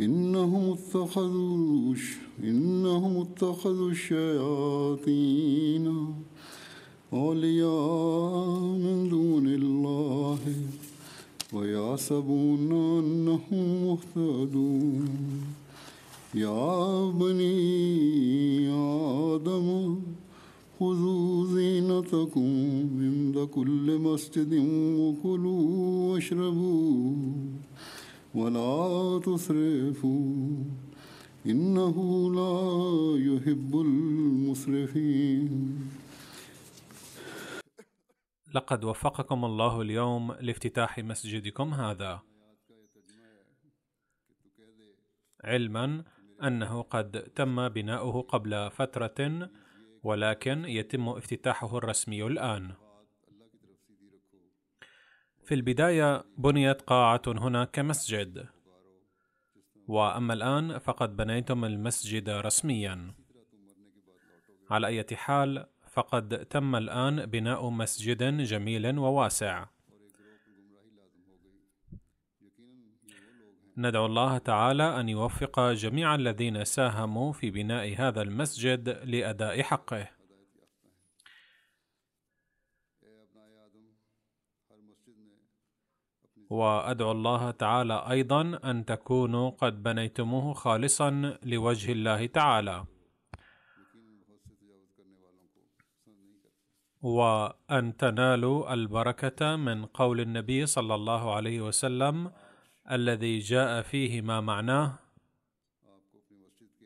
إنهم اتخذوا إنهم اتخذوا الشياطين أولياء من دون الله ويحسبون أنهم مهتدون. يا بني آدم خذوا زينتكم عند كل مسجد وكلوا واشربوا. ولا تسرفوا. إنه لا يحب المسرفين. لقد وفقكم الله اليوم لافتتاح مسجدكم هذا. علما أنه قد تم بناؤه قبل فترة ولكن يتم افتتاحه الرسمي الآن. في البداية بنيت قاعة هنا كمسجد. وأما الآن فقد بنيتم المسجد رسميا. على أي حال فقد تم الآن بناء مسجد جميل وواسع. ندعو الله تعالى أن يوفق جميع الذين ساهموا في بناء هذا المسجد لأداء حقه. وأدعو الله تعالى أيضا أن تكونوا قد بنيتموه خالصا لوجه الله تعالى. وأن تنالوا البركة من قول النبي صلى الله عليه وسلم الذي جاء فيه ما معناه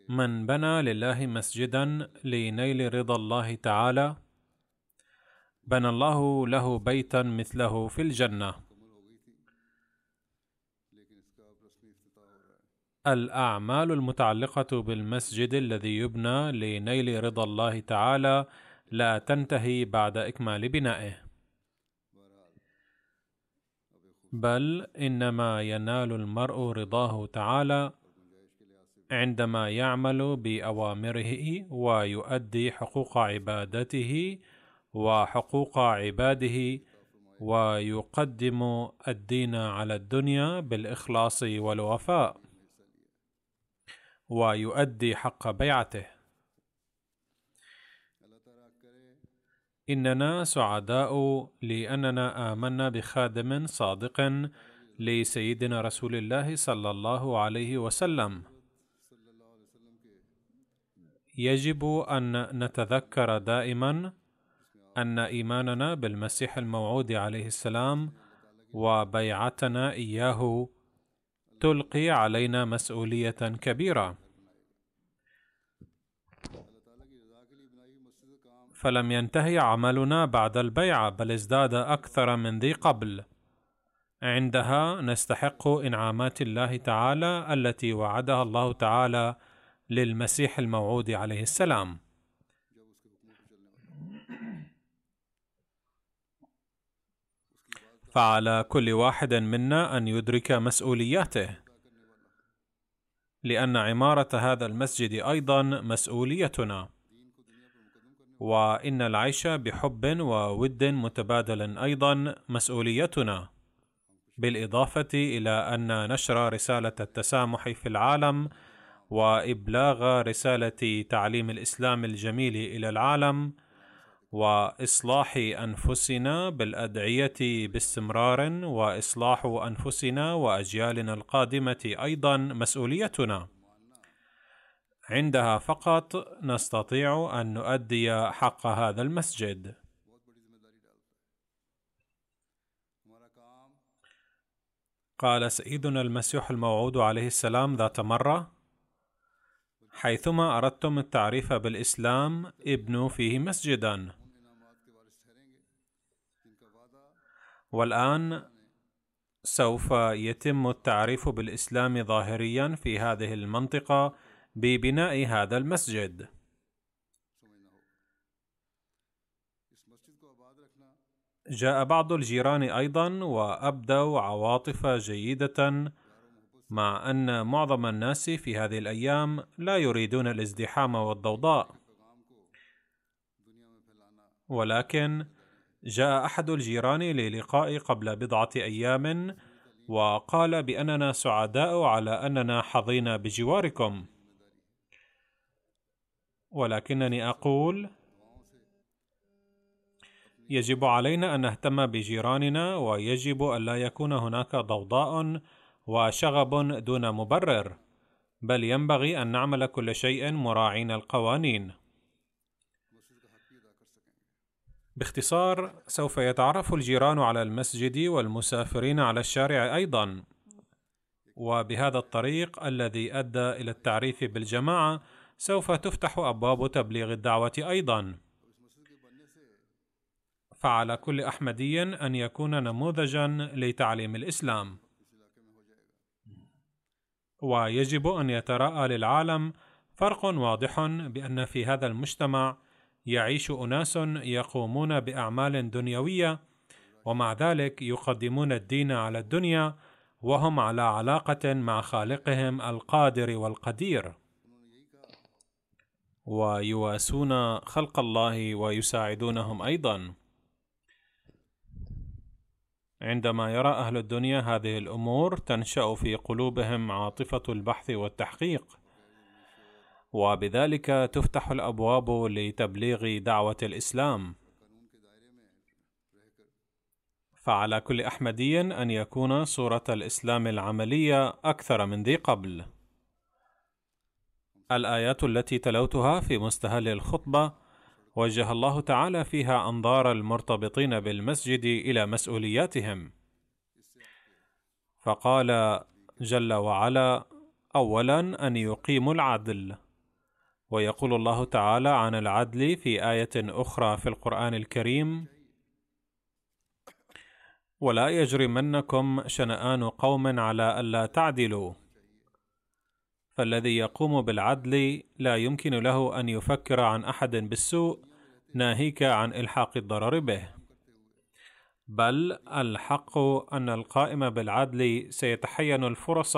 من بنى لله مسجدا لنيل رضا الله تعالى بنى الله له بيتا مثله في الجنة. الأعمال المتعلقة بالمسجد الذي يبنى لنيل رضا الله تعالى لا تنتهي بعد إكمال بنائه. بل إنما ينال المرء رضاه تعالى عندما يعمل بأوامره ويؤدي حقوق عبادته وحقوق عباده ويقدم الدين على الدنيا بالإخلاص والوفاء. ويؤدي حق بيعته. إننا سعداء لأننا آمنا بخادم صادق لسيدنا رسول الله صلى الله عليه وسلم. يجب أن نتذكر دائما أن إيماننا بالمسيح الموعود عليه السلام وبيعتنا إياه تلقي علينا مسؤولية كبيرة. فلم ينتهي عملنا بعد البيعه بل ازداد أكثر من ذي قبل. عندها نستحق إنعامات الله تعالى التي وعدها الله تعالى للمسيح الموعود عليه السلام. فعلى كل واحد منا أن يدرك مسؤولياته لأن عمارة هذا المسجد أيضا مسؤوليتنا. وإن العيش بحب وود متبادل أيضا مسؤوليتنا. بالإضافة إلى أن نشر رسالة التسامح في العالم وإبلاغ رسالة تعليم الإسلام الجميل إلى العالم وإصلاح أنفسنا بالأدعية باستمرار وإصلاح أنفسنا وأجيالنا القادمة أيضا مسؤوليتنا. عندها فقط نستطيع أن نؤدي حق هذا المسجد. قال سيدنا المسيح الموعود عليه السلام ذات مرة حيثما أردتم التعريف بالإسلام ابنوا فيه مسجدا. والآن سوف يتم التعريف بالإسلام ظاهريا في هذه المنطقة ببناء هذا المسجد. جاء بعض الجيران أيضا وأبدوا عواطف جيدة مع أن معظم الناس في هذه الأيام لا يريدون الازدحام والضوضاء. ولكن جاء أحد الجيران للقاء قبل بضعة أيام وقال بأننا سعداء على أننا حظينا بجواركم. ولكنني أقول يجب علينا أن نهتم بجيراننا ويجب الا يكون هناك ضوضاء وشغب دون مبرر بل ينبغي أن نعمل كل شيء مراعين القوانين. باختصار سوف يتعرف الجيران على المسجد والمسافرين على الشارع أيضا. وبهذا الطريق الذي أدى إلى التعريف بالجماعة سوف تفتح أبواب تبليغ الدعوة أيضا. فعلى كل أحمدي أن يكون نموذجا لتعليم الإسلام. ويجب أن يتراءى للعالم فرق واضح بأن في هذا المجتمع يعيش أناس يقومون بأعمال دنيوية ومع ذلك يقدمون الدين على الدنيا وهم على علاقة مع خالقهم القادر والقدير. ويواسون خلق الله ويساعدونهم أيضا. عندما يرى أهل الدنيا هذه الأمور تنشأ في قلوبهم عاطفة البحث والتحقيق وبذلك تفتح الأبواب لتبليغ دعوة الإسلام. فعلى كل احمدي أن يكون صورة الإسلام العملية أكثر من ذي قبل. الآيات التي تلوتها في مستهل الخطبة وجه الله تعالى فيها أنظار المرتبطين بالمسجد إلى مسؤولياتهم. فقال جل وعلا اولا أن يقيموا العدل. ويقول الله تعالى عن العدل في آية أخرى في القرآن الكريم ولا يجرمنكم شنآن قوم على ألا تعدلوا. فالذي يقوم بالعدل لا يمكن له أن يفكر عن أحد بالسوء ناهيك عن إلحاق الضرر به. بل الحق أن القائم بالعدل سيتحين الفرص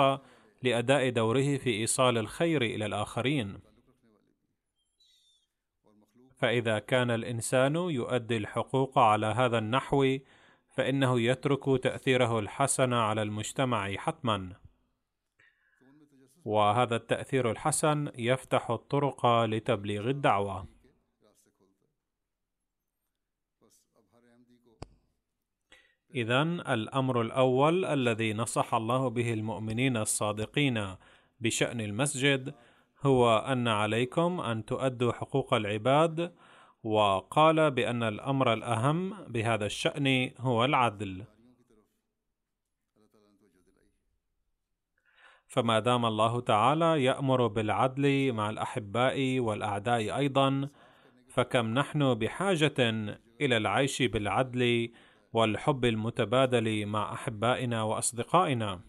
لأداء دوره في إيصال الخير إلى الآخرين. فإذا كان الإنسان يؤدي الحقوق على هذا النحو فإنه يترك تأثيره الحسن على المجتمع حتما. وهذا التأثير الحسن يفتح الطرق لتبليغ الدعوة. اذا الأمر الأول الذي نصح الله به المؤمنين الصادقين بشأن المسجد هو أن عليكم أن تؤدوا حقوق العباد وقال بأن الأمر الأهم بهذا الشأن هو العدل. فما دام الله تعالى يأمر بالعدل مع الأحباء والأعداء أيضا فكم نحن بحاجة إلى العيش بالعدل والحب المتبادل مع أحبائنا وأصدقائنا.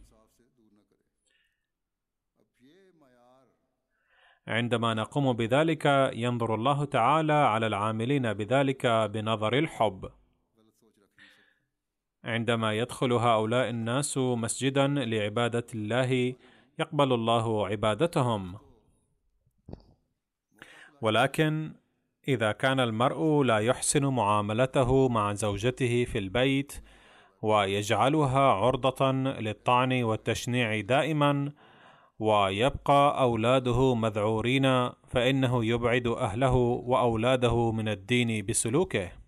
عندما نقوم بذلك ينظر الله تعالى على العاملين بذلك بنظر الحب. عندما يدخل هؤلاء الناس مسجدا لعبادة الله يقبل الله عبادتهم. ولكن إذا كان المرء لا يحسن معاملته مع زوجته في البيت ويجعلها عرضة للطعن والتشنيع دائما ويبقى أولاده مذعورين فإنه يبعد أهله وأولاده من الدين بسلوكه.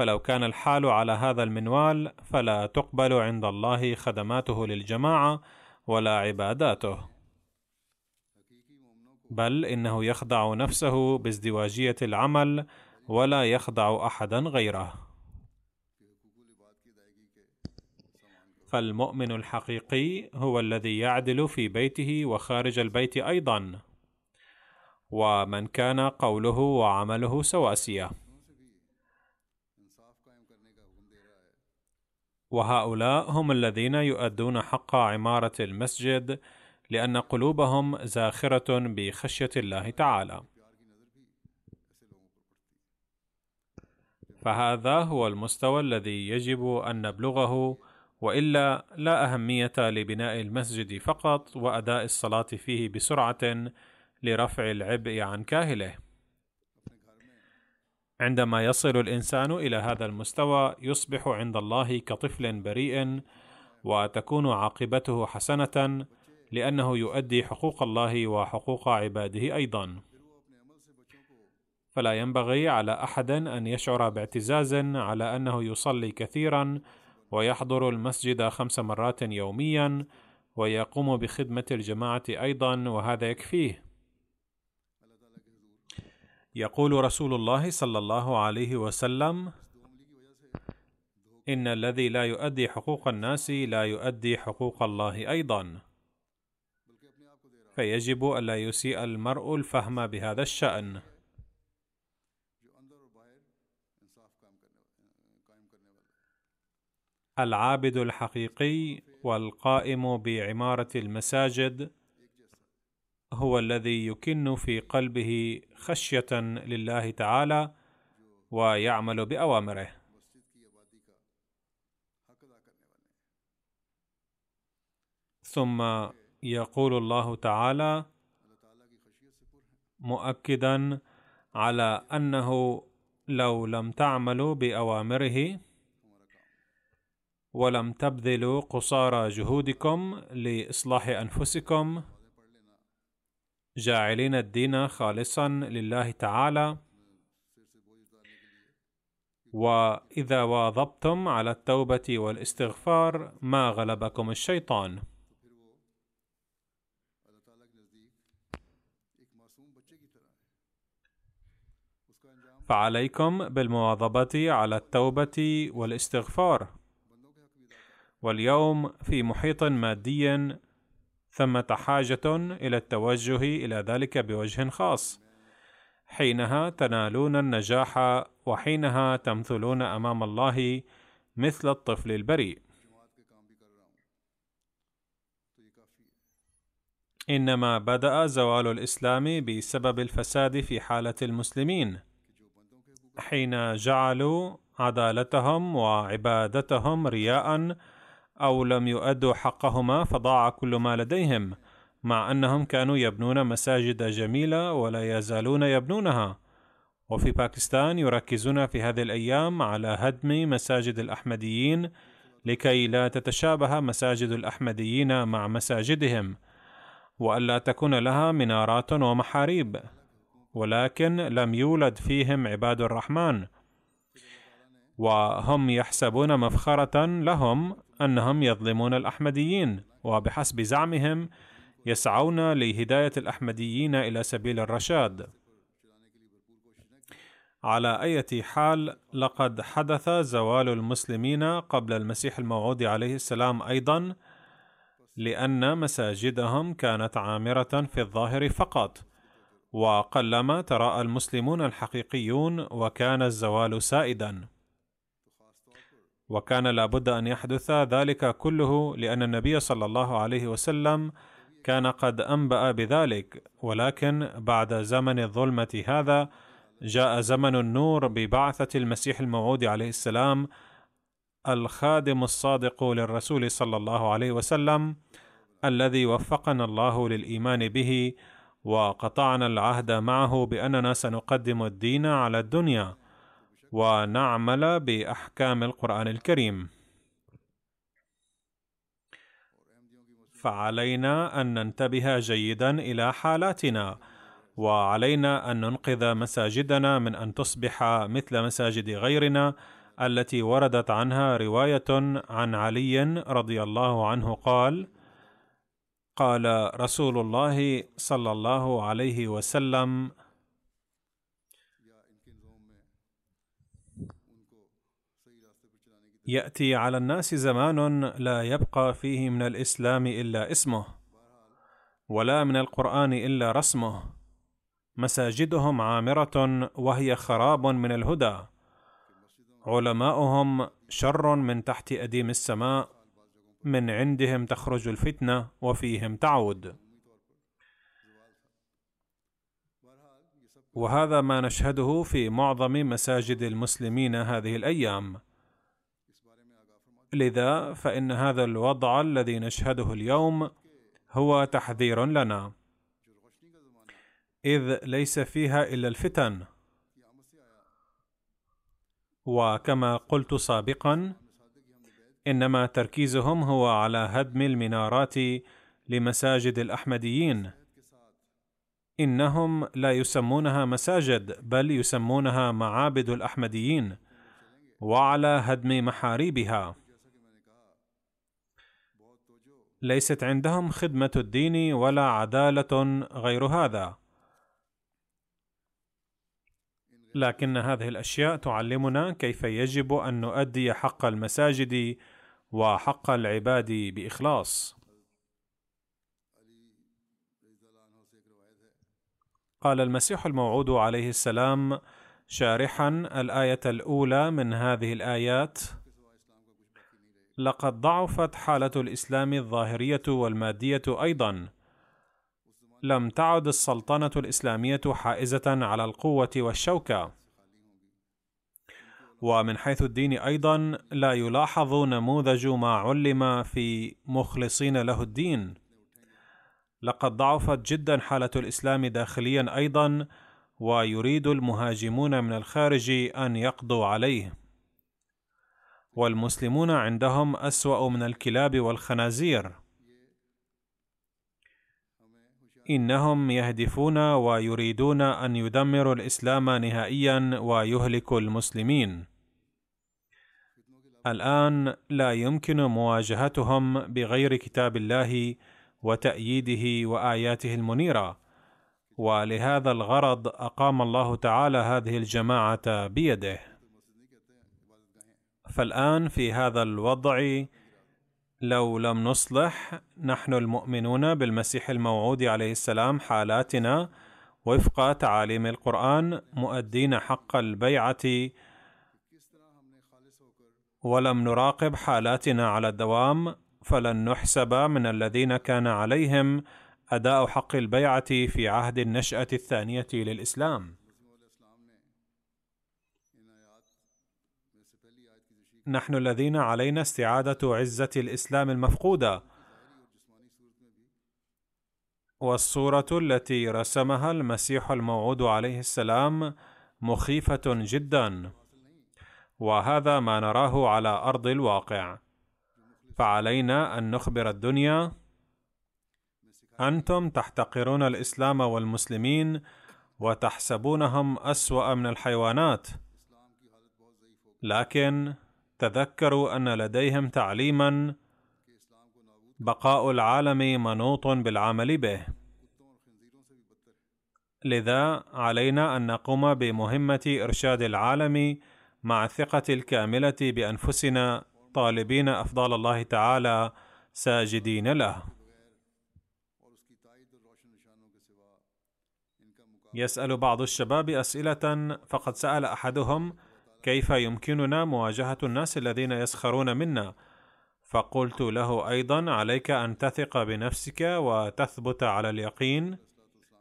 فلو كان الحال على هذا المنوال فلا تقبل عند الله خدماته للجماعة ولا عباداته. بل إنه يخدع نفسه بازدواجية العمل ولا يخدع أحدا غيره. فالمؤمن الحقيقي هو الذي يعدل في بيته وخارج البيت أيضا. ومن كان قوله وعمله سواسية. وهؤلاء هم الذين يؤدون حق عمارة المسجد لأن قلوبهم زاخرة بخشية الله تعالى. فهذا هو المستوى الذي يجب أن نبلغه وإلا لا أهمية لبناء المسجد فقط وأداء الصلاة فيه بسرعة لرفع العبء عن كاهله. عندما يصل الإنسان إلى هذا المستوى يصبح عند الله كطفل بريء وتكون عاقبته حسنة لأنه يؤدي حقوق الله وحقوق عباده أيضا. فلا ينبغي على أحد أن يشعر باعتزاز على أنه يصلي كثيرا ويحضر المسجد خمس مرات يوميا ويقوم بخدمة الجماعة أيضا وهذا يكفيه. يقول رسول الله صلى الله عليه وسلم إن الذي لا يؤدي حقوق الناس لا يؤدي حقوق الله أيضا. فيجب الا يسيء المرء الفهم بهذا الشأن. العابد الحقيقي والقائم بعمارة المساجد هو الذي يكن في قلبه خشية لله تعالى ويعمل بأوامره. ثم يقول الله تعالى مؤكدا على أنه لو لم تعملوا بأوامره ولم تبذلوا قصارى جهودكم لإصلاح أنفسكم جاعلين الدين خالصا لله تعالى وإذا واظبتم على التوبة والإستغفار ما غلبكم الشيطان. فعليكم بالمواظبة على التوبة والإستغفار. واليوم في محيط مادي ثمة حاجة إلى التوجه إلى ذلك بوجه خاص. حينها تنالون النجاح وحينها تمثلون أمام الله مثل الطفل البريء. إنما بدأ زوال الإسلام بسبب الفساد في حالة المسلمين. حين جعلوا عدالتهم وعبادتهم رياء أو لم يؤدوا حقهما فضاع كل ما لديهم مع أنهم كانوا يبنون مساجد جميلة ولا يزالون يبنونها. وفي باكستان يركزون في هذه الأيام على هدم مساجد الأحمديين لكي لا تتشابه مساجد الأحمديين مع مساجدهم وألا تكون لها منارات ومحاريب. ولكن لم يولد فيهم عباد الرحمن وهم يحسبون مفخرة لهم أنهم يظلمون الأحمديين وبحسب زعمهم يسعون لهداية الأحمديين إلى سبيل الرشاد. على أي حال لقد حدث زوال المسلمين قبل المسيح الموعود عليه السلام أيضا لأن مساجدهم كانت عامرة في الظاهر فقط. وقلما تراءى المسلمون الحقيقيون وكان الزوال سائدا. وكان لابد أن يحدث ذلك كله لأن النبي صلى الله عليه وسلم كان قد أنبأ بذلك ولكن بعد زمن الظلمة هذا جاء زمن النور ببعثة المسيح الموعود عليه السلام الخادم الصادق للرسول صلى الله عليه وسلم الذي وفقنا الله للإيمان به وقطعنا العهد معه بأننا سنقدم الدين على الدنيا. ونعمل بأحكام القرآن الكريم. فعلينا أن ننتبه جيدا إلى حالاتنا وعلينا أن ننقذ مساجدنا من أن تصبح مثل مساجد غيرنا التي وردت عنها رواية عن علي رضي الله عنه قال قال رسول الله صلى الله عليه وسلم يأتي على الناس زمان لا يبقى فيه من الإسلام إلا اسمه ولا من القرآن إلا رسمه. مساجدهم عامرة وهي خراب من الهدى. علماؤهم شر من تحت أديم السماء. من عندهم تخرج الفتنة وفيهم تعود. وهذا ما نشهده في معظم مساجد المسلمين هذه الأيام. لذا فإن هذا الوضع الذي نشهده اليوم هو تحذير لنا. إذ ليس فيها إلا الفتن. وكما قلت سابقا إنما تركيزهم هو على هدم المنارات لمساجد الأحمديين. إنهم لا يسمونها مساجد بل يسمونها معابد الأحمديين وعلى هدم محاريبها. ليست عندهم خدمة الدين ولا عدالة غير هذا. لكن هذه الأشياء تعلمنا كيف يجب أن نؤدي حق المساجد وحق العباد بإخلاص. قال المسيح الموعود عليه السلام شارحا الآية الأولى من هذه الآيات. لقد ضعفت حالة الإسلام الظاهرية والمادية أيضا. لم تعد السلطنة الإسلامية حائزة على القوة والشوكة. ومن حيث الدين أيضا لا يلاحظ نموذج ما علم في مخلصين له الدين. لقد ضعفت جدا حالة الإسلام داخليا أيضا ويريد المهاجمون من الخارج أن يقضوا عليه. والمسلمون عندهم أسوأ من الكلاب والخنازير. إنهم يهدفون ويريدون أن يدمروا الإسلام نهائيا ويهلكوا المسلمين. الآن لا يمكن مواجهتهم بغير كتاب الله وتأييده وآياته المنيرة. ولهذا الغرض أقام الله تعالى هذه الجماعة بيده. فالآن في هذا الوضع لو لم نصلح نحن المؤمنون بالمسيح الموعود عليه السلام حالاتنا وفق تعاليم القرآن مؤدين حق البيعة. ولم نراقب حالاتنا على الدوام فلن نحسب من الذين كان عليهم أداء حق البيعة في عهد النشأة الثانية للإسلام. نحن الذين علينا استعادة عزة الإسلام المفقودة. والصورة التي رسمها المسيح الموعود عليه السلام مخيفة جدا. وهذا ما نراه على أرض الواقع. فعلينا أن نخبر الدنيا. أنتم تحتقرون الإسلام والمسلمين وتحسبونهم أسوأ من الحيوانات. لكن تذكروا أن لديهم تعليما بقاء العالم منوط بالعمل به. لذا علينا أن نقوم بمهمة إرشاد العالم مع الثقة الكاملة بأنفسنا طالبين افضال الله تعالى ساجدين له. يسأل بعض الشباب أسئلة فقد سأل أحدهم كيف يمكننا مواجهة الناس الذين يسخرون منا؟ فقلت له أيضا عليك أن تثق بنفسك وتثبت على اليقين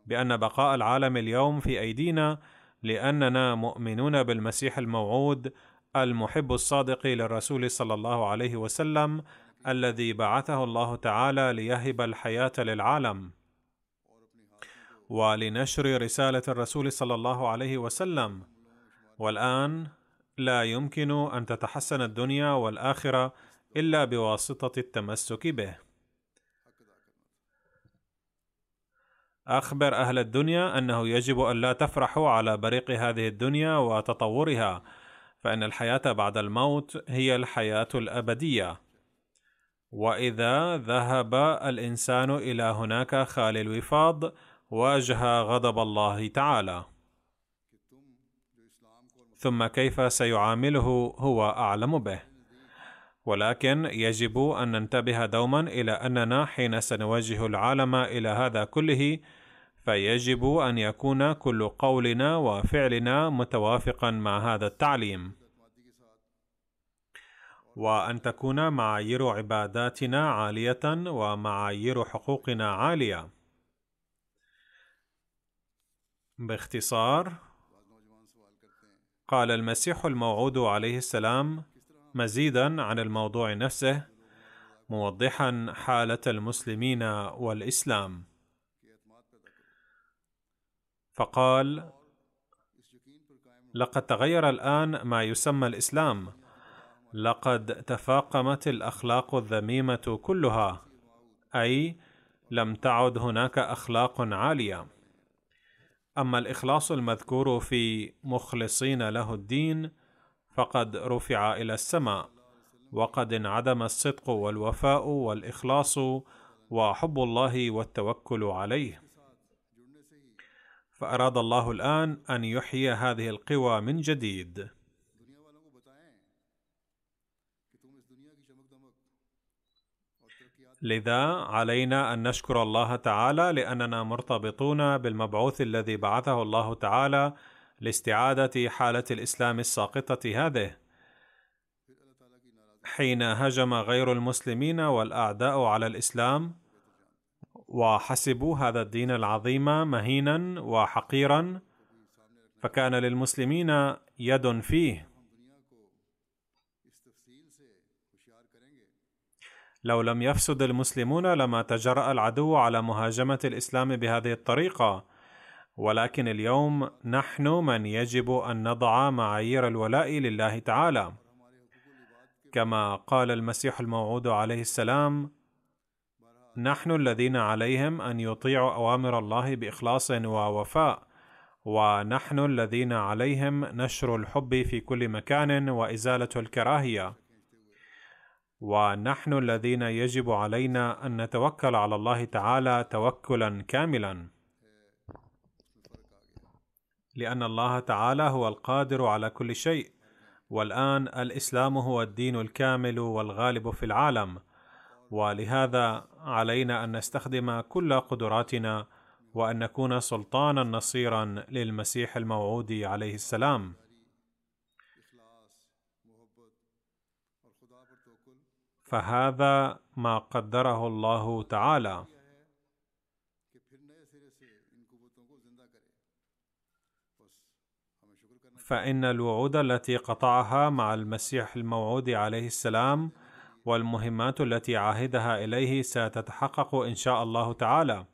بأن بقاء العالم اليوم في أيدينا لأننا مؤمنون بالمسيح الموعود المحب الصادق للرسول صلى الله عليه وسلم الذي بعثه الله تعالى ليهب الحياة للعالم. ولنشر رسالة الرسول صلى الله عليه وسلم. والآن لا يمكن أن تتحسن الدنيا والآخرة إلا بواسطة التمسك به. أخبر أهل الدنيا أنه يجب أن لا تفرحوا على بريق هذه الدنيا وتطورها فإن الحياة بعد الموت هي الحياة الأبدية. وإذا ذهب الإنسان إلى هناك خالي الوفاض واجه غضب الله تعالى. ثم كيف سيعامله هو أعلم به. ولكن يجب أن ننتبه دوما إلى أننا حين سنوجه العالم إلى هذا كله فيجب أن يكون كل قولنا وفعلنا متوافقا مع هذا التعليم. وأن تكون معايير عباداتنا عالية ومعايير حقوقنا عالية. باختصار قال المسيح الموعود عليه السلام مزيدا عن الموضوع نفسه موضحا حالة المسلمين والإسلام. فقال لقد تغير الآن ما يسمى الإسلام. لقد تفاقمت الأخلاق الذميمة كلها أي لم تعد هناك أخلاق عالية. أما الإخلاص المذكور في مخلصين له الدين فقد رفع إلى السماء وقد انعدم الصدق والوفاء والإخلاص وحب الله والتوكل عليه. فأراد الله الآن أن يحيي هذه القوى من جديد. لذا علينا أن نشكر الله تعالى لأننا مرتبطون بالمبعوث الذي بعثه الله تعالى لاستعادة حالة الإسلام الساقطة هذه. حين هجم غير المسلمين والأعداء على الإسلام وحسبوا هذا الدين العظيم مهينا وحقيرا فكان للمسلمين يد فيه. لو لم يفسد المسلمون لما تجرأ العدو على مهاجمة الإسلام بهذه الطريقة، ولكن اليوم نحن من يجب أن نضع معايير الولاء لله تعالى، كما قال المسيح الموعود عليه السلام: نحن الذين عليهم أن يطيعوا أوامر الله بإخلاص ووفاء، ونحن الذين عليهم نشر الحب في كل مكان وإزالة الكراهية. ونحن الذين يجب علينا أن نتوكل على الله تعالى توكلا كاملا. لأن الله تعالى هو القادر على كل شيء. والآن الإسلام هو الدين الكامل والغالب في العالم. ولهذا علينا أن نستخدم كل قدراتنا وأن نكون سلطانا نصيرا للمسيح الموعود عليه السلام. فهذا ما قدره الله تعالى. فإن الوعود التي قطعها مع المسيح الموعود عليه السلام والمهمات التي عاهدها إليه ستتحقق إن شاء الله تعالى.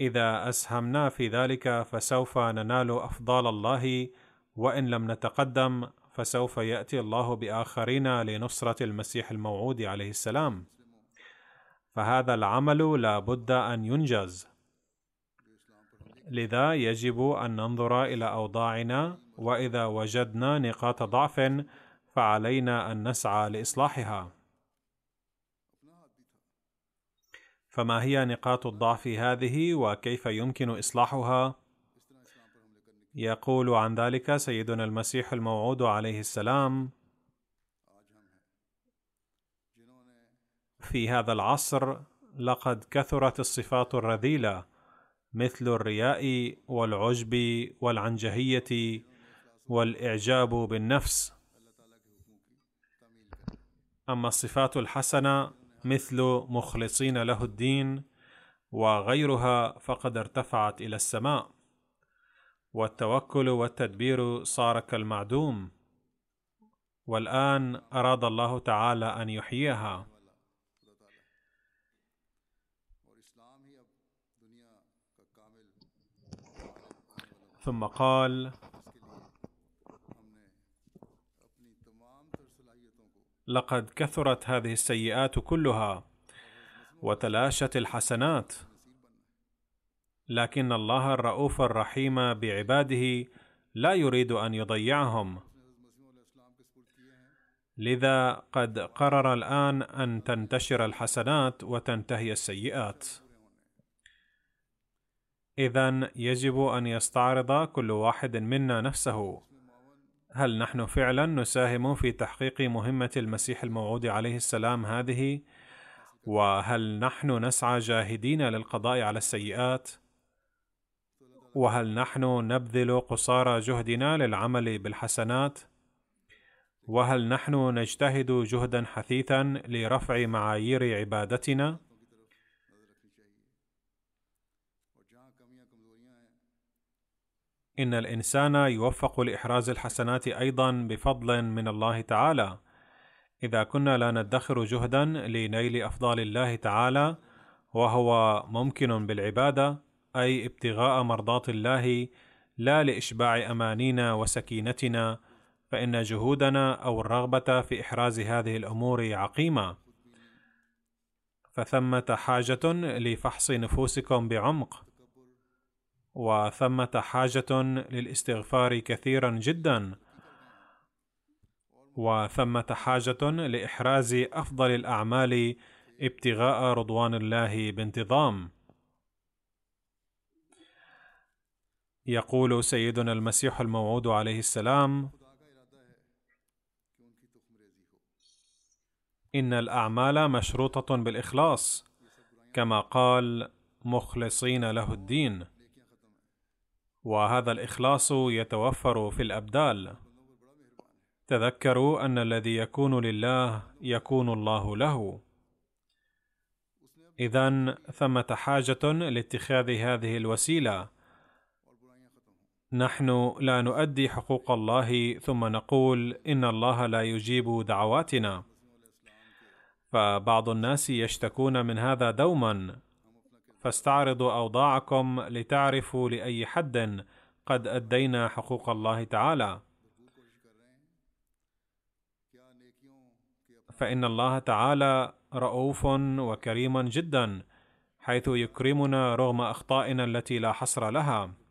إذا أسهمنا في ذلك فسوف ننال افضال الله وإن لم نتقدم فسوف يأتي الله بآخرين لنصرة المسيح الموعود عليه السلام. فهذا العمل لا بد أن ينجز. لذا يجب أن ننظر إلى أوضاعنا وإذا وجدنا نقاط ضعف فعلينا أن نسعى لإصلاحها. فما هي نقاط الضعف هذه وكيف يمكن إصلاحها؟ يقول عن ذلك سيدنا المسيح الموعود عليه السلام في هذا العصر لقد كثرت الصفات الرذيلة مثل الرياء والعجب والعنجهية والإعجاب بالنفس. أما الصفات الحسنة مثل مخلصين له الدين وغيرها فقد ارتفعت إلى السماء. والتوكل والتدبير صار كالمعدوم. والآن أراد الله تعالى أن يحييها. ثم قال لقد كثرت هذه السيئات كلها وتلاشت الحسنات. لكن الله الرؤوف الرحيم بعباده لا يريد أن يضيعهم. لذا قد قرر الآن أن تنتشر الحسنات وتنتهي السيئات. اذا يجب أن يستعرض كل واحد منا نفسه. هل نحن فعلا نساهم في تحقيق مهمة المسيح الموعود عليه السلام هذه؟ وهل نحن نسعى جاهدين للقضاء على السيئات؟ وهل نحن نبذل قصارى جهدنا للعمل بالحسنات؟ وهل نحن نجتهد جهدا حثيثا لرفع معايير عبادتنا؟ إن الإنسان يوفق لإحراز الحسنات أيضا بفضل من الله تعالى. إذا كنا لا ندخر جهدا لنيل أفضال الله تعالى وهو ممكن بالعبادة أي ابتغاء مرضات الله لا لإشباع أمانينا وسكينتنا فإن جهودنا أو الرغبة في إحراز هذه الأمور عقيمة. فثمة حاجة لفحص نفوسكم بعمق وثمة حاجة للاستغفار كثيرا جدا وثمة حاجة لإحراز أفضل الأعمال ابتغاء رضوان الله بانتظام. يقول سيدنا المسيح الموعود عليه السلام إن الأعمال مشروطة بالإخلاص كما قال مخلصين له الدين. وهذا الإخلاص يتوفر في الأبدال. تذكروا أن الذي يكون لله يكون الله له. اذا ثمة حاجة لاتخاذ هذه الوسيلة. نحن لا نؤدي حقوق الله ثم نقول إن الله لا يجيب دعواتنا. فبعض الناس يشتكون من هذا دوما. فاستعرضوا أوضاعكم لتعرفوا لأي حد قد أدينا حقوق الله تعالى. فإن الله تعالى رؤوف وكريم جدا حيث يكرمنا رغم أخطائنا التي لا حصر لها.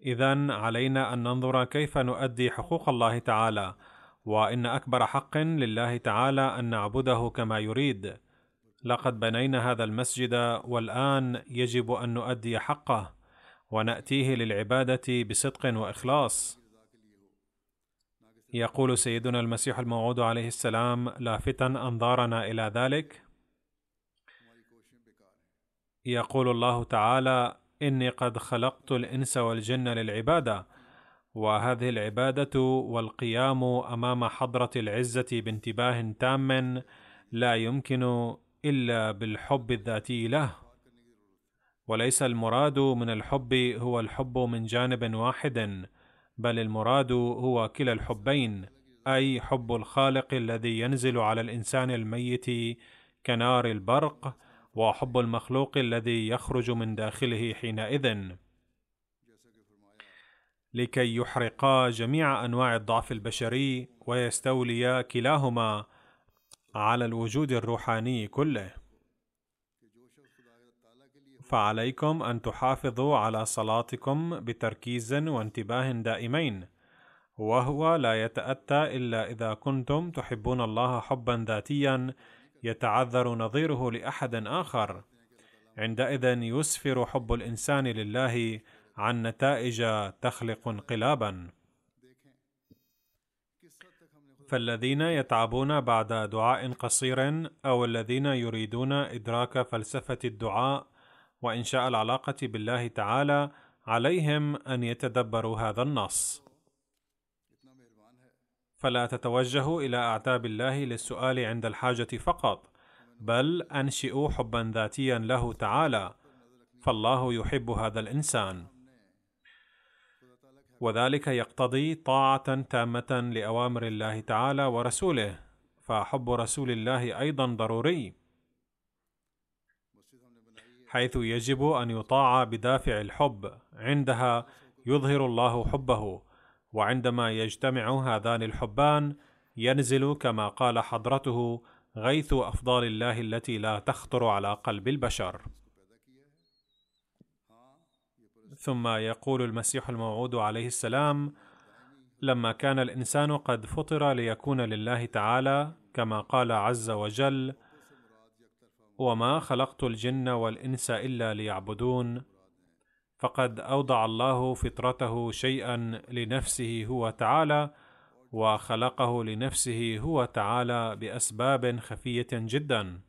اذا علينا أن ننظر كيف نؤدي حقوق الله تعالى وإن أكبر حق لله تعالى أن نعبده كما يريد. لقد بنينا هذا المسجد والآن يجب أن نؤدي حقه ونأتيه للعبادة بصدق وإخلاص. يقول سيدنا المسيح الموعود عليه السلام لافتا أنظارنا إلى ذلك. يقول الله تعالى إني قد خلقت الإنس والجن للعبادة وهذه العبادة والقيام أمام حضرة العزة بانتباه تام لا يمكن إلا بالحب الذاتي له. وليس المراد من الحب هو الحب من جانب واحد بل المراد هو كلا الحبين أي حب الخالق الذي ينزل على الإنسان الميت كنار البرق وحب المخلوق الذي يخرج من داخله حينئذ لكي يحرقا جميع أنواع الضعف البشري ويستوليا كلاهما على الوجود الروحاني كله. فعليكم أن تحافظوا على صلاتكم بتركيز وانتباه دائمين وهو لا يتأتى إلا إذا كنتم تحبون الله حبا ذاتيا يتعذر نظيره لأحد آخر. عندئذ يسفر حب الإنسان لله عن نتائج تخلق انقلابا. فالذين يتعبون بعد دعاء قصير أو الذين يريدون إدراك فلسفة الدعاء وإنشاء العلاقة بالله تعالى عليهم أن يتدبروا هذا النص. فلا تتوجهوا إلى اعتاب الله للسؤال عند الحاجة فقط بل أنشئوا حبا ذاتيا له تعالى فالله يحب هذا الإنسان. وذلك يقتضي طاعة تامة لأوامر الله تعالى ورسوله فحب رسول الله أيضا ضروري. حيث يجب أن يطاع بدافع الحب عندها يظهر الله حبه وعندما يجتمع هذان الحبان ينزل كما قال حضرته غيث افضال الله التي لا تخطر على قلب البشر. ثم يقول المسيح الموعود عليه السلام لما كان الإنسان قد فطر ليكون لله تعالى كما قال عز وجل وما خلقت الجن والإنس إلا ليعبدون فقد اودع الله فطرته شيئا لنفسه هو تعالى وخلقه لنفسه هو تعالى بأسباب خفية جدا.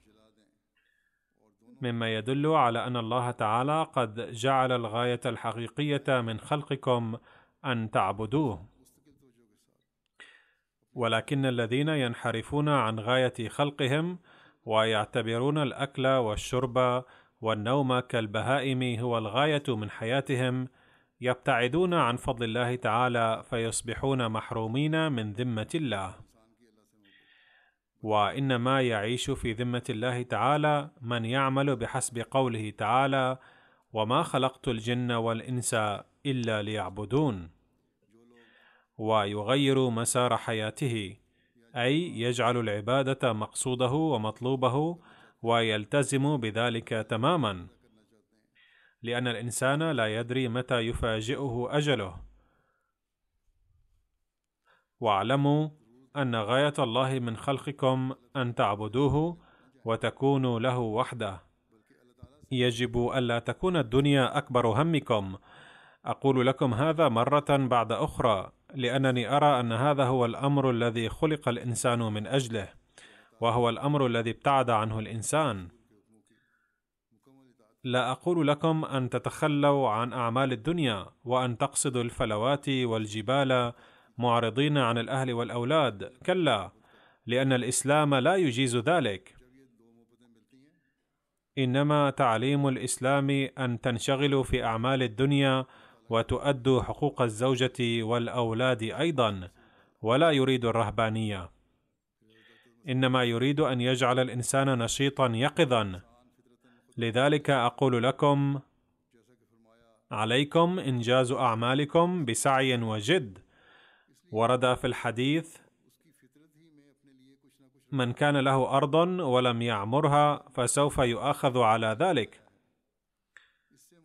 مما يدل على أن الله تعالى قد جعل الغاية الحقيقية من خلقكم أن تعبدوه. ولكن الذين ينحرفون عن غاية خلقهم ويعتبرون الأكل والشرب والنوم كالبهائم هو الغاية من حياتهم يبتعدون عن فضل الله تعالى فيصبحون محرومين من ذمة الله. وإنما يعيش في ذمة الله تعالى من يعمل بحسب قوله تعالى وما خلقت الجن والإنس إلا ليعبدون ويغير مسار حياته أي يجعل العبادة مقصوده ومطلوبه ويلتزم بذلك تماما لأن الإنسان لا يدري متى يفاجئه أجله. واعلموا أن غاية الله من خلقكم أن تعبدوه وتكونوا له وحده. يجب ألا تكون الدنيا أكبر همكم. أقول لكم هذا مرة بعد أخرى لأنني أرى أن هذا هو الأمر الذي خلق الإنسان من أجله. وهو الأمر الذي ابتعد عنه الإنسان. لا أقول لكم أن تتخلوا عن أعمال الدنيا وأن تقصدوا الفلوات والجبال معرضين عن الأهل والأولاد. كلا لأن الإسلام لا يجيز ذلك. إنما تعليم الإسلام أن تنشغلوا في أعمال الدنيا وتؤدوا حقوق الزوجة والأولاد أيضا ولا يريد الرهبانية. إنما يريد أن يجعل الإنسان نشيطا يقظا. لذلك أقول لكم عليكم إنجاز أعمالكم بسعي وجد. ورد في الحديث من كان له أرض ولم يعمرها فسوف يؤاخذ على ذلك.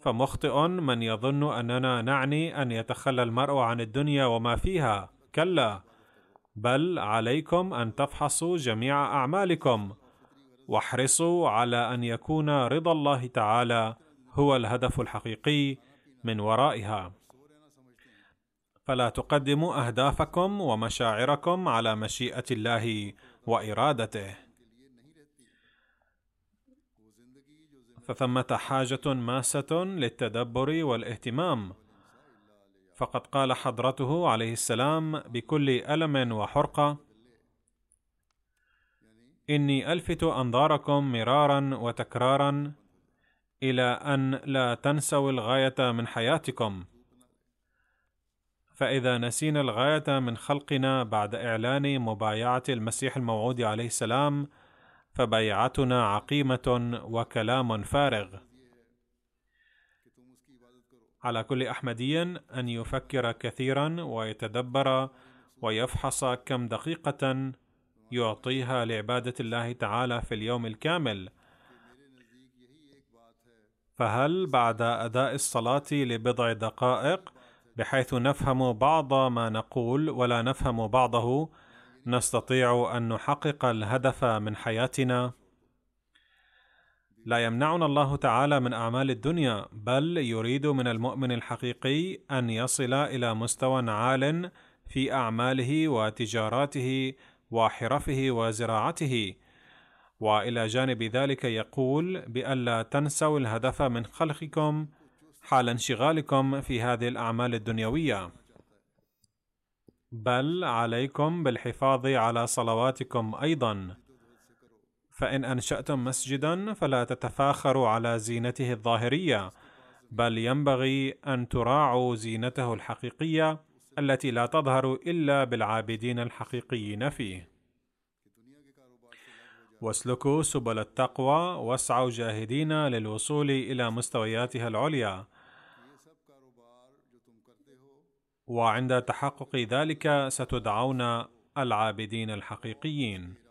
فمخطئ من يظن أننا نعني أن يتخلى المرء عن الدنيا وما فيها. كلا. بل عليكم أن تفحصوا جميع أعمالكم. واحرصوا على أن يكون رضا الله تعالى هو الهدف الحقيقي من ورائها. فلا تقدموا أهدافكم ومشاعركم على مشيئة الله وإرادته. فثمة حاجة ماسة للتدبر والاهتمام. فقد قال حضرته عليه السلام بكل ألم وحرقة إني ألفت أنظاركم مرارا وتكرارا إلى أن لا تنسوا الغاية من حياتكم. فإذا نسينا الغاية من خلقنا بعد إعلان مبايعة المسيح الموعود عليه السلام فبيعتنا عقيمة وكلام فارغ. على كل أحمدي أن يفكر كثيرا ويتدبر ويفحص كم دقيقة يعطيها لعبادة الله تعالى في اليوم الكامل. فهل بعد أداء الصلاة لبضع دقائق بحيث نفهم بعض ما نقول ولا نفهم بعضه نستطيع أن نحقق الهدف من حياتنا؟ لا يمنعنا الله تعالى من أعمال الدنيا بل يريد من المؤمن الحقيقي أن يصل إلى مستوى عال في أعماله وتجاراته وحرفه وزراعته. وإلى جانب ذلك يقول بألا تنسوا الهدف من خلقكم حال انشغالكم في هذه الأعمال الدنيوية. بل عليكم بالحفاظ على صلواتكم أيضا. فإن أنشأتم مسجدا فلا تتفاخروا على زينته الظاهرية بل ينبغي أن تراعوا زينته الحقيقية التي لا تظهر إلا بالعابدين الحقيقيين فيه. واسلكوا سبل التقوى واسعوا جاهدين للوصول إلى مستوياتها العليا. وعند تحقق ذلك ستدعون العابدين الحقيقيين.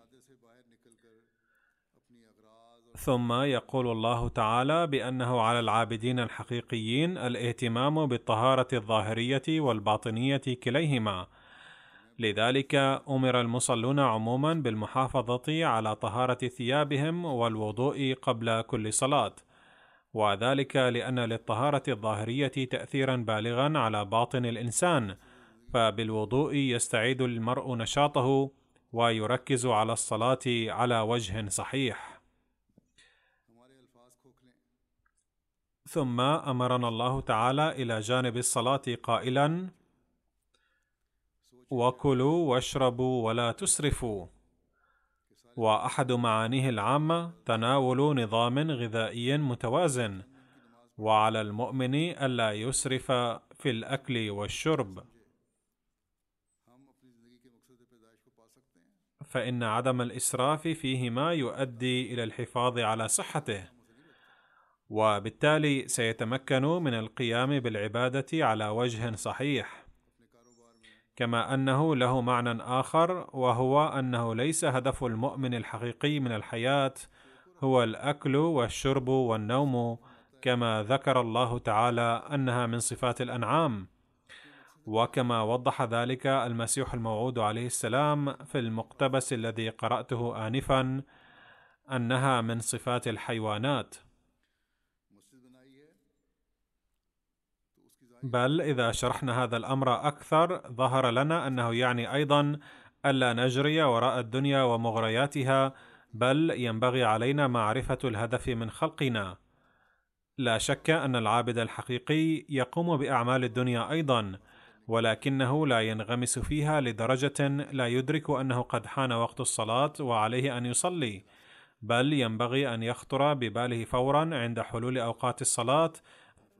ثم يقول الله تعالى بأنه على العابدين الحقيقيين الإهتمام بالطهارة الظاهرية والباطنية كليهما. لذلك أمر المصلون عموما بالمحافظة على طهارة ثيابهم والوضوء قبل كل صلاة وذلك لأن للطهارة الظاهرية تاثيرا بالغا على باطن الإنسان فبالوضوء يستعيد المرء نشاطه ويركز على الصلاة على وجه صحيح. ثم أمرنا الله تعالى إلى جانب الصلاة قائلا وكلوا واشربوا ولا تسرفوا. وأحد معانيه العامة تناول نظام غذائي متوازن وعلى المؤمن ألا يسرف في الأكل والشرب. فإن عدم الإسراف فيهما يؤدي إلى الحفاظ على صحته. وبالتالي سيتمكن من القيام بالعبادة على وجه صحيح. كما أنه له معنى آخر وهو أنه ليس هدف المؤمن الحقيقي من الحياة هو الأكل والشرب والنوم كما ذكر الله تعالى أنها من صفات الأنعام. وكما وضح ذلك المسيح الموعود عليه السلام في المقتبس الذي قرأته انفا أنها من صفات الحيوانات. بل إذا شرحنا هذا الأمر أكثر ظهر لنا أنه يعني أيضا ألا نجري وراء الدنيا ومغرياتها بل ينبغي علينا معرفة الهدف من خلقنا. لا شك أن العابد الحقيقي يقوم بأعمال الدنيا أيضا، ولكنه لا ينغمس فيها لدرجة لا يدرك أنه قد حان وقت الصلاة وعليه أن يصلي، بل ينبغي أن يخطر بباله فورا عند حلول أوقات الصلاة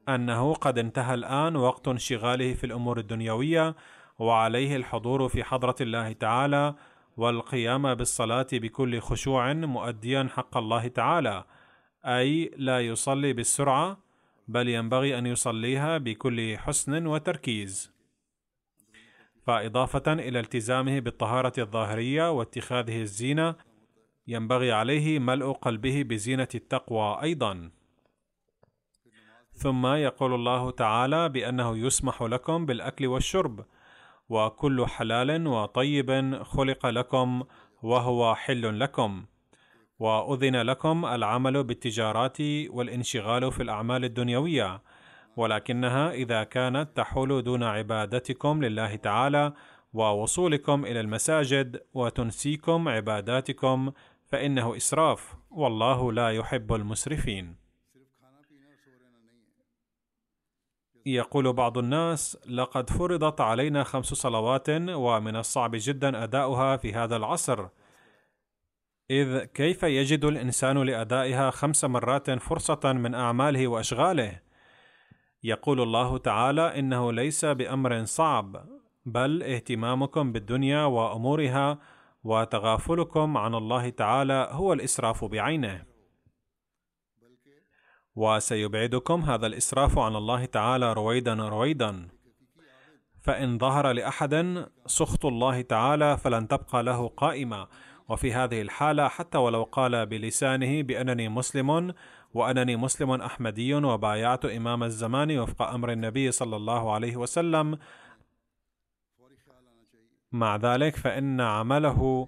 أنه قد انتهى الآن وقت انشغاله في الأمور الدنيوية وعليه الحضور في حضرة الله تعالى والقيام بالصلاة بكل خشوع مؤديا حق الله تعالى أي لا يصلي بالسرعة بل ينبغي أن يصليها بكل حسن وتركيز. فإضافة إلى التزامه بالطهارة الظاهرية واتخاذه الزينة ينبغي عليه ملء قلبه بزينة التقوى أيضا. ثم يقول الله تعالى بأنه يسمح لكم بالأكل والشرب وكل حلال وطيب خلق لكم وهو حل لكم وأذن لكم العمل بالتجارات والانشغال في الأعمال الدنيوية ولكنها إذا كانت تحول دون عبادتكم لله تعالى ووصولكم إلى المساجد وتنسيكم عباداتكم فإنه إسراف والله لا يحب المسرفين. يقول بعض الناس لقد فرضت علينا خمس صلوات ومن الصعب جدا أداؤها في هذا العصر. إذ كيف يجد الإنسان لأدائها خمس مرات فرصة من أعماله وأشغاله؟ يقول الله تعالى إنه ليس بأمر صعب بل اهتمامكم بالدنيا وأمورها وتغافلكم عن الله تعالى هو الإسراف بعينه. وسيبعدكم هذا الإسراف عن الله تعالى رويدا رويدا. فإن ظهر لأحد سخط الله تعالى فلن تبقى له قائمة. وفي هذه الحالة حتى ولو قال بلسانه بأنني مسلم وأنني مسلم أحمدي وبايعت إمام الزمان وفق أمر النبي صلى الله عليه وسلم. مع ذلك فإن عمله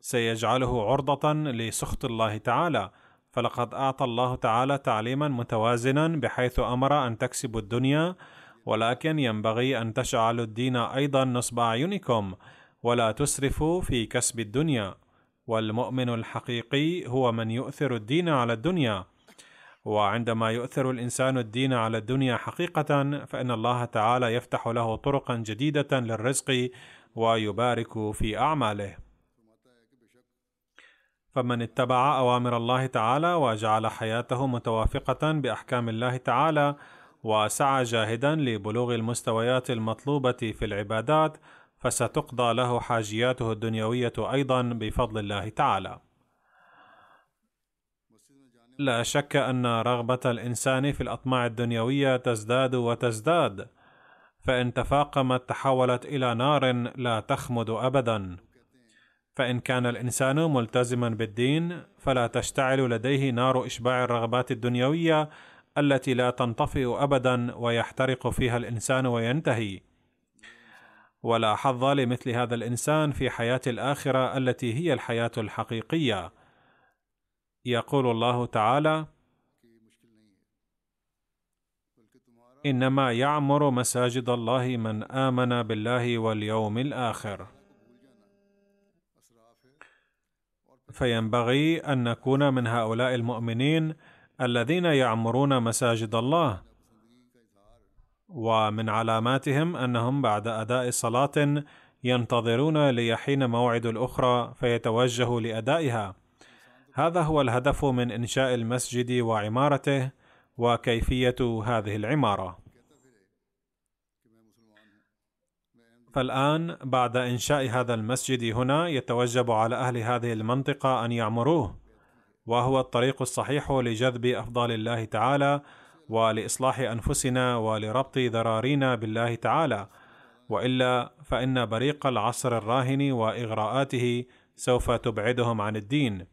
سيجعله عرضة لسخط الله تعالى. فلقد أعطى الله تعالى تعليما متوازنا بحيث أمر أن تكسبوا الدنيا ولكن ينبغي أن تجعلوا الدين أيضا نصب أعينكم ولا تسرفوا في كسب الدنيا. والمؤمن الحقيقي هو من يؤثر الدين على الدنيا. وعندما يؤثر الإنسان الدين على الدنيا حقيقة فإن الله تعالى يفتح له طرقا جديدة للرزق ويبارك في أعماله. فمن اتبع أوامر الله تعالى وجعل حياته متوافقة بأحكام الله تعالى وسعى جاهدا لبلوغ المستويات المطلوبة في العبادات فستقضى له حاجياته الدنيوية أيضا بفضل الله تعالى. لا شك أن رغبة الإنسان في الأطماع الدنيوية تزداد وتزداد فإن تفاقمت تحولت إلى نار لا تخمد ابدا. فإن كان الإنسان ملتزما بالدين فلا تشتعل لديه نار إشباع الرغبات الدنيوية التي لا تنطفئ ابدا ويحترق فيها الإنسان وينتهي. ولا حظ لمثل هذا الإنسان في حياة الآخرة التي هي الحياة الحقيقية. يقول الله تعالى إنما يعمر مساجد الله من آمن بالله واليوم الآخر. فينبغي أن نكون من هؤلاء المؤمنين الذين يعمرون مساجد الله. ومن علاماتهم أنهم بعد أداء صلاة ينتظرون ليحين موعد الأخرى فيتوجه لأدائها. هذا هو الهدف من إنشاء المسجد وعمارته وكيفية هذه العمارة. فالآن بعد إنشاء هذا المسجد هنا يتوجب على أهل هذه المنطقة أن يعمروه وهو الطريق الصحيح لجذب افضال الله تعالى ولإصلاح أنفسنا ولربط ذرارينا بالله تعالى. وإلا فإن بريق العصر الراهن وإغراءاته سوف تبعدهم عن الدين.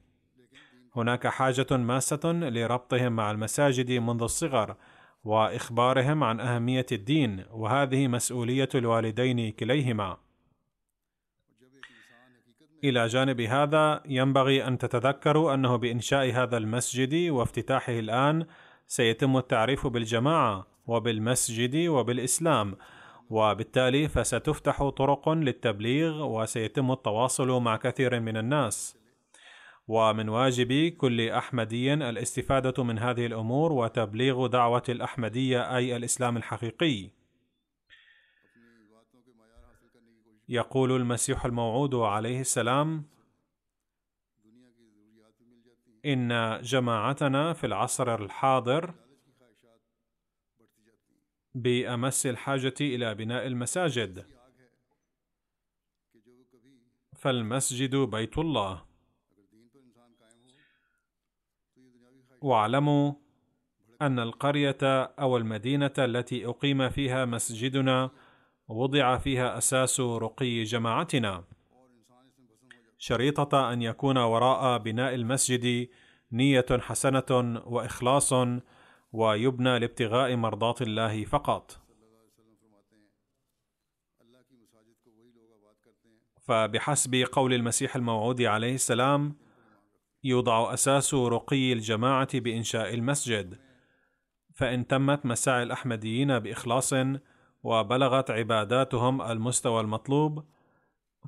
هناك حاجة ماسة لربطهم مع المساجد منذ الصغر وإخبارهم عن أهمية الدين وهذه مسؤولية الوالدين كليهما. إلى جانب هذا ينبغي أن تتذكروا أنه بإنشاء هذا المسجد وافتتاحه الآن سيتم التعريف بالجماعة وبالمسجد وبالإسلام وبالتالي فستفتح طرق للتبليغ وسيتم التواصل مع كثير من الناس. ومن واجب كل أحمدي الاستفادة من هذه الأمور وتبليغ دعوة الأحمدية أي الإسلام الحقيقي. يقول المسيح الموعود عليه السلام إن جماعتنا في العصر الحاضر بأمس الحاجة إلى بناء المساجد. فالمسجد بيت الله. واعلموا أن القرية أو المدينة التي أقيم فيها مسجدنا وضع فيها أساس رقي جماعتنا. شريطة أن يكون وراء بناء المسجد نية حسنة وإخلاص ويبنى لابتغاء مرضاة الله فقط. فبحسب قول المسيح الموعود عليه السلام يوضع أساس رقي الجماعة بإنشاء المسجد. فإن تمت مساعي الأحمديين بإخلاص وبلغت عباداتهم المستوى المطلوب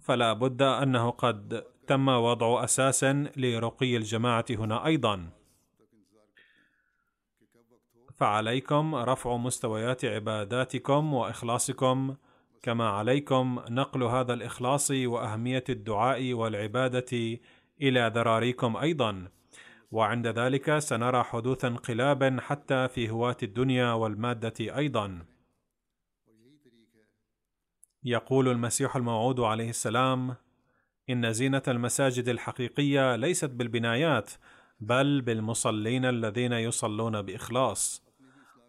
فلا بد أنه قد تم وضع أساس لرقي الجماعة هنا أيضا. فعليكم رفع مستويات عباداتكم وإخلاصكم كما عليكم نقل هذا الإخلاص وأهمية الدعاء والعبادة إلى ذراريكم أيضا. وعند ذلك سنرى حدوث انقلاب حتى في هواة الدنيا والمادة أيضا. يقول المسيح الموعود عليه السلام إن زينة المساجد الحقيقية ليست بالبنايات بل بالمصلين الذين يصلون بإخلاص.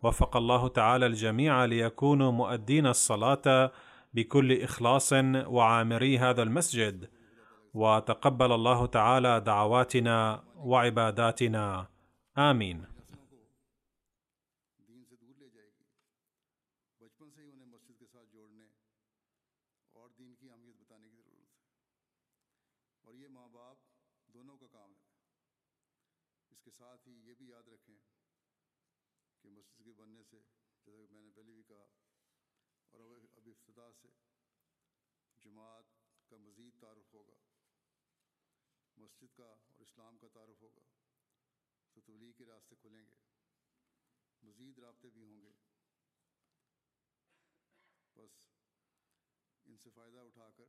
وفق الله تعالى الجميع ليكونوا مؤدين الصلاة بكل إخلاص وعامري هذا المسجد. وتقبل الله تعالى دعواتنا وعباداتنا. آمين. کا تعارف ہوگا، تو تبلیغ کے راستے کھلیں گے، مزید رابطے بھی ہوں گے۔ بس ان سے فائدہ اٹھا کر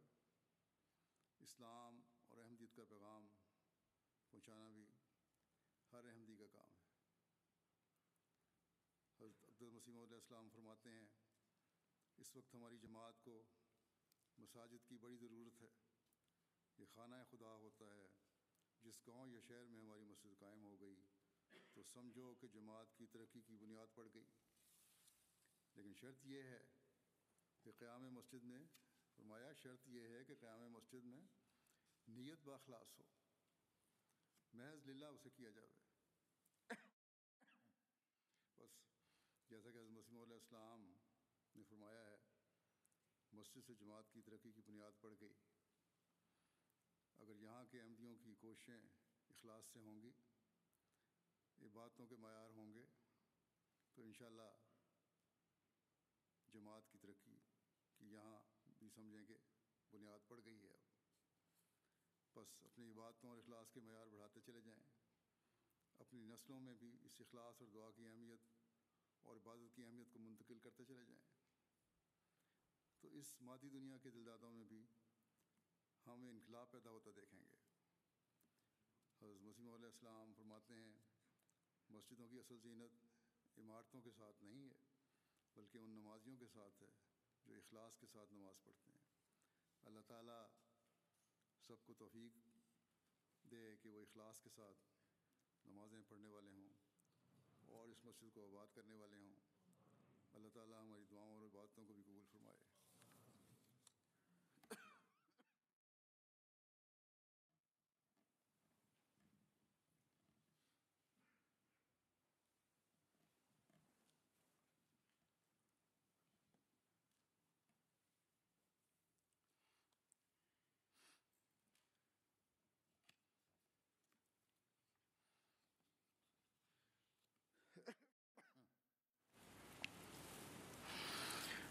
اسلام اور احمدیت کا پیغام پہنچانا بھی ہر احمدی کا کام ہے۔ حضرت عبد المسیم علیہ السلام فرماتے ہیں، اس وقت ہماری جماعت کو مساجد کی بڑی ضرورت ہے، یہ خانہ خدا ہوتا ہے جس گاؤں یا شہر میں ہماری مسجد قائم ہو گئی، تو سمجھو کہ جماعت کی ترقی کی بنیاد پڑ گئی۔ لیکن شرط یہ ہے کہ قیام مسجد میں، فرمایا شرط یہ ہے کہ قیام مسجد میں نیت باخلاص ہو۔ محض للہ اسے کیا جائے بس، جیسا کہ حضرت مسیم علیہ السلام نے فرمایا ہے، مسجد سے جماعت کی ترقی کی بنیاد پڑ گئی۔ اگر یہاں کے احمدیوں کی کوششیں اخلاص سے ہوں گی، عبادتوں کے معیار ہوں گے، تو انشاءاللہ جماعت کی ترقی کہ یہاں بھی سمجھیں کہ بنیاد پڑ گئی ہے۔ اب بس اپنی عبادتوں اور اخلاص کے معیار بڑھاتے چلے جائیں۔ اپنی نسلوں میں بھی اس اخلاص اور دعا کی اہمیت اور عبادت کی اہمیت کو منتقل کرتے چلے جائیں۔ تو اس مادی دنیا کے دلدادوں میں بھی ہم انقلاب پیدا ہوتا دیکھیں گے۔ حضرت مسیم علیہ السلام فرماتے ہیں، مسجدوں کی اصل زینت عمارتوں کے ساتھ نہیں ہے، بلکہ ان نمازیوں کے ساتھ ہے جو اخلاص کے ساتھ نماز پڑھتے ہیں۔ اللہ تعالیٰ سب کو توفیق دے کہ وہ اخلاص کے ساتھ نمازیں پڑھنے والے ہوں اور اس مسجد کو آباد کرنے والے ہوں۔ اللہ تعالیٰ ہماری دعاؤں اور عبادتوں کو بھی قبول